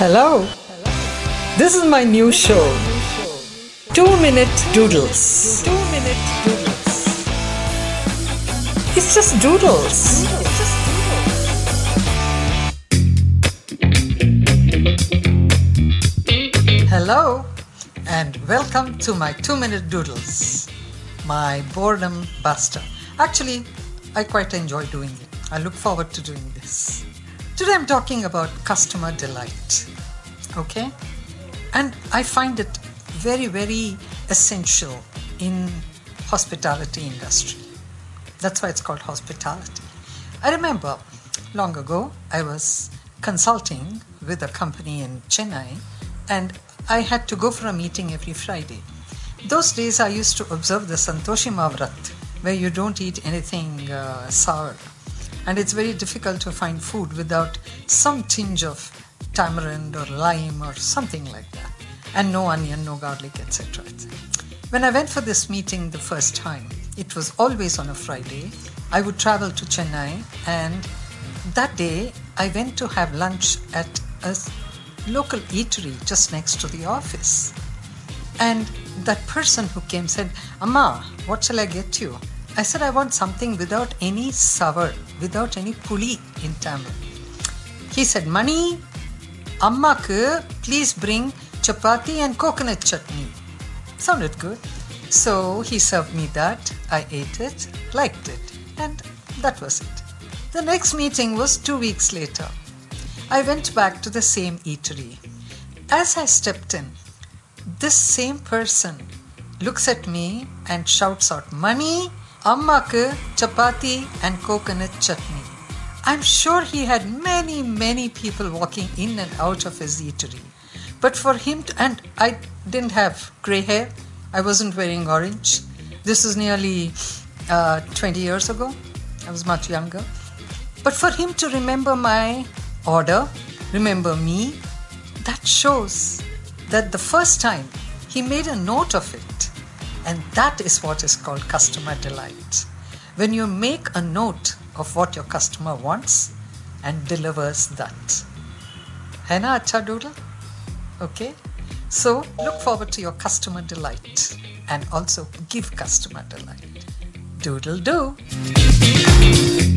Hello. This is my new show. Two Minute Doodles. Two Minute Doodles. It's just doodles. Hello, and welcome to my Two Minute Doodles, my boredom buster. Actually, I quite enjoy doing it. I look forward to doing this. Today I'm talking about customer delight. Okay? And I find it very, very essential in hospitality industry. That's why it's called hospitality. I remember long ago I was consulting with a company in Chennai and I had to go for a meeting every Friday. Those days I used to observe the Santoshi Ma vrat where you don't eat anything uh, sour and it's very difficult to find food without some tinge of tamarind or lime or something like that. And no onion no garlic etc when i went for this meeting the first time it was always on a friday. I would travel to chennai and that day i went to have lunch at a local eatery just next to the office. And that person who came said amma what shall i get you I said I want something without any sour, without any puli in Tamil. He said, Mani, Ammaku, please bring chapati and coconut chutney. Sounded good. So he served me that. I ate it, liked it, and that was it. The next meeting was two weeks later. I went back to the same eatery. As I stepped in, this same person looks at me and shouts out, Mani, அம்மாக்கு chapati and coconut chutney. I'm sure he had many, many people walking in and out of his eatery. But for him to, and I didn't have gray hair, I wasn't wearing orange. This is nearly uh, 20 years ago. I was much younger. But for him to remember my order, remember me, that shows that the first time he made a note of it and that is what is called customer delight. When you make a note of what your customer wants and delivers that. Hai acha doodle? Okay? So look forward to your customer delight and also give customer delight. Doodle do.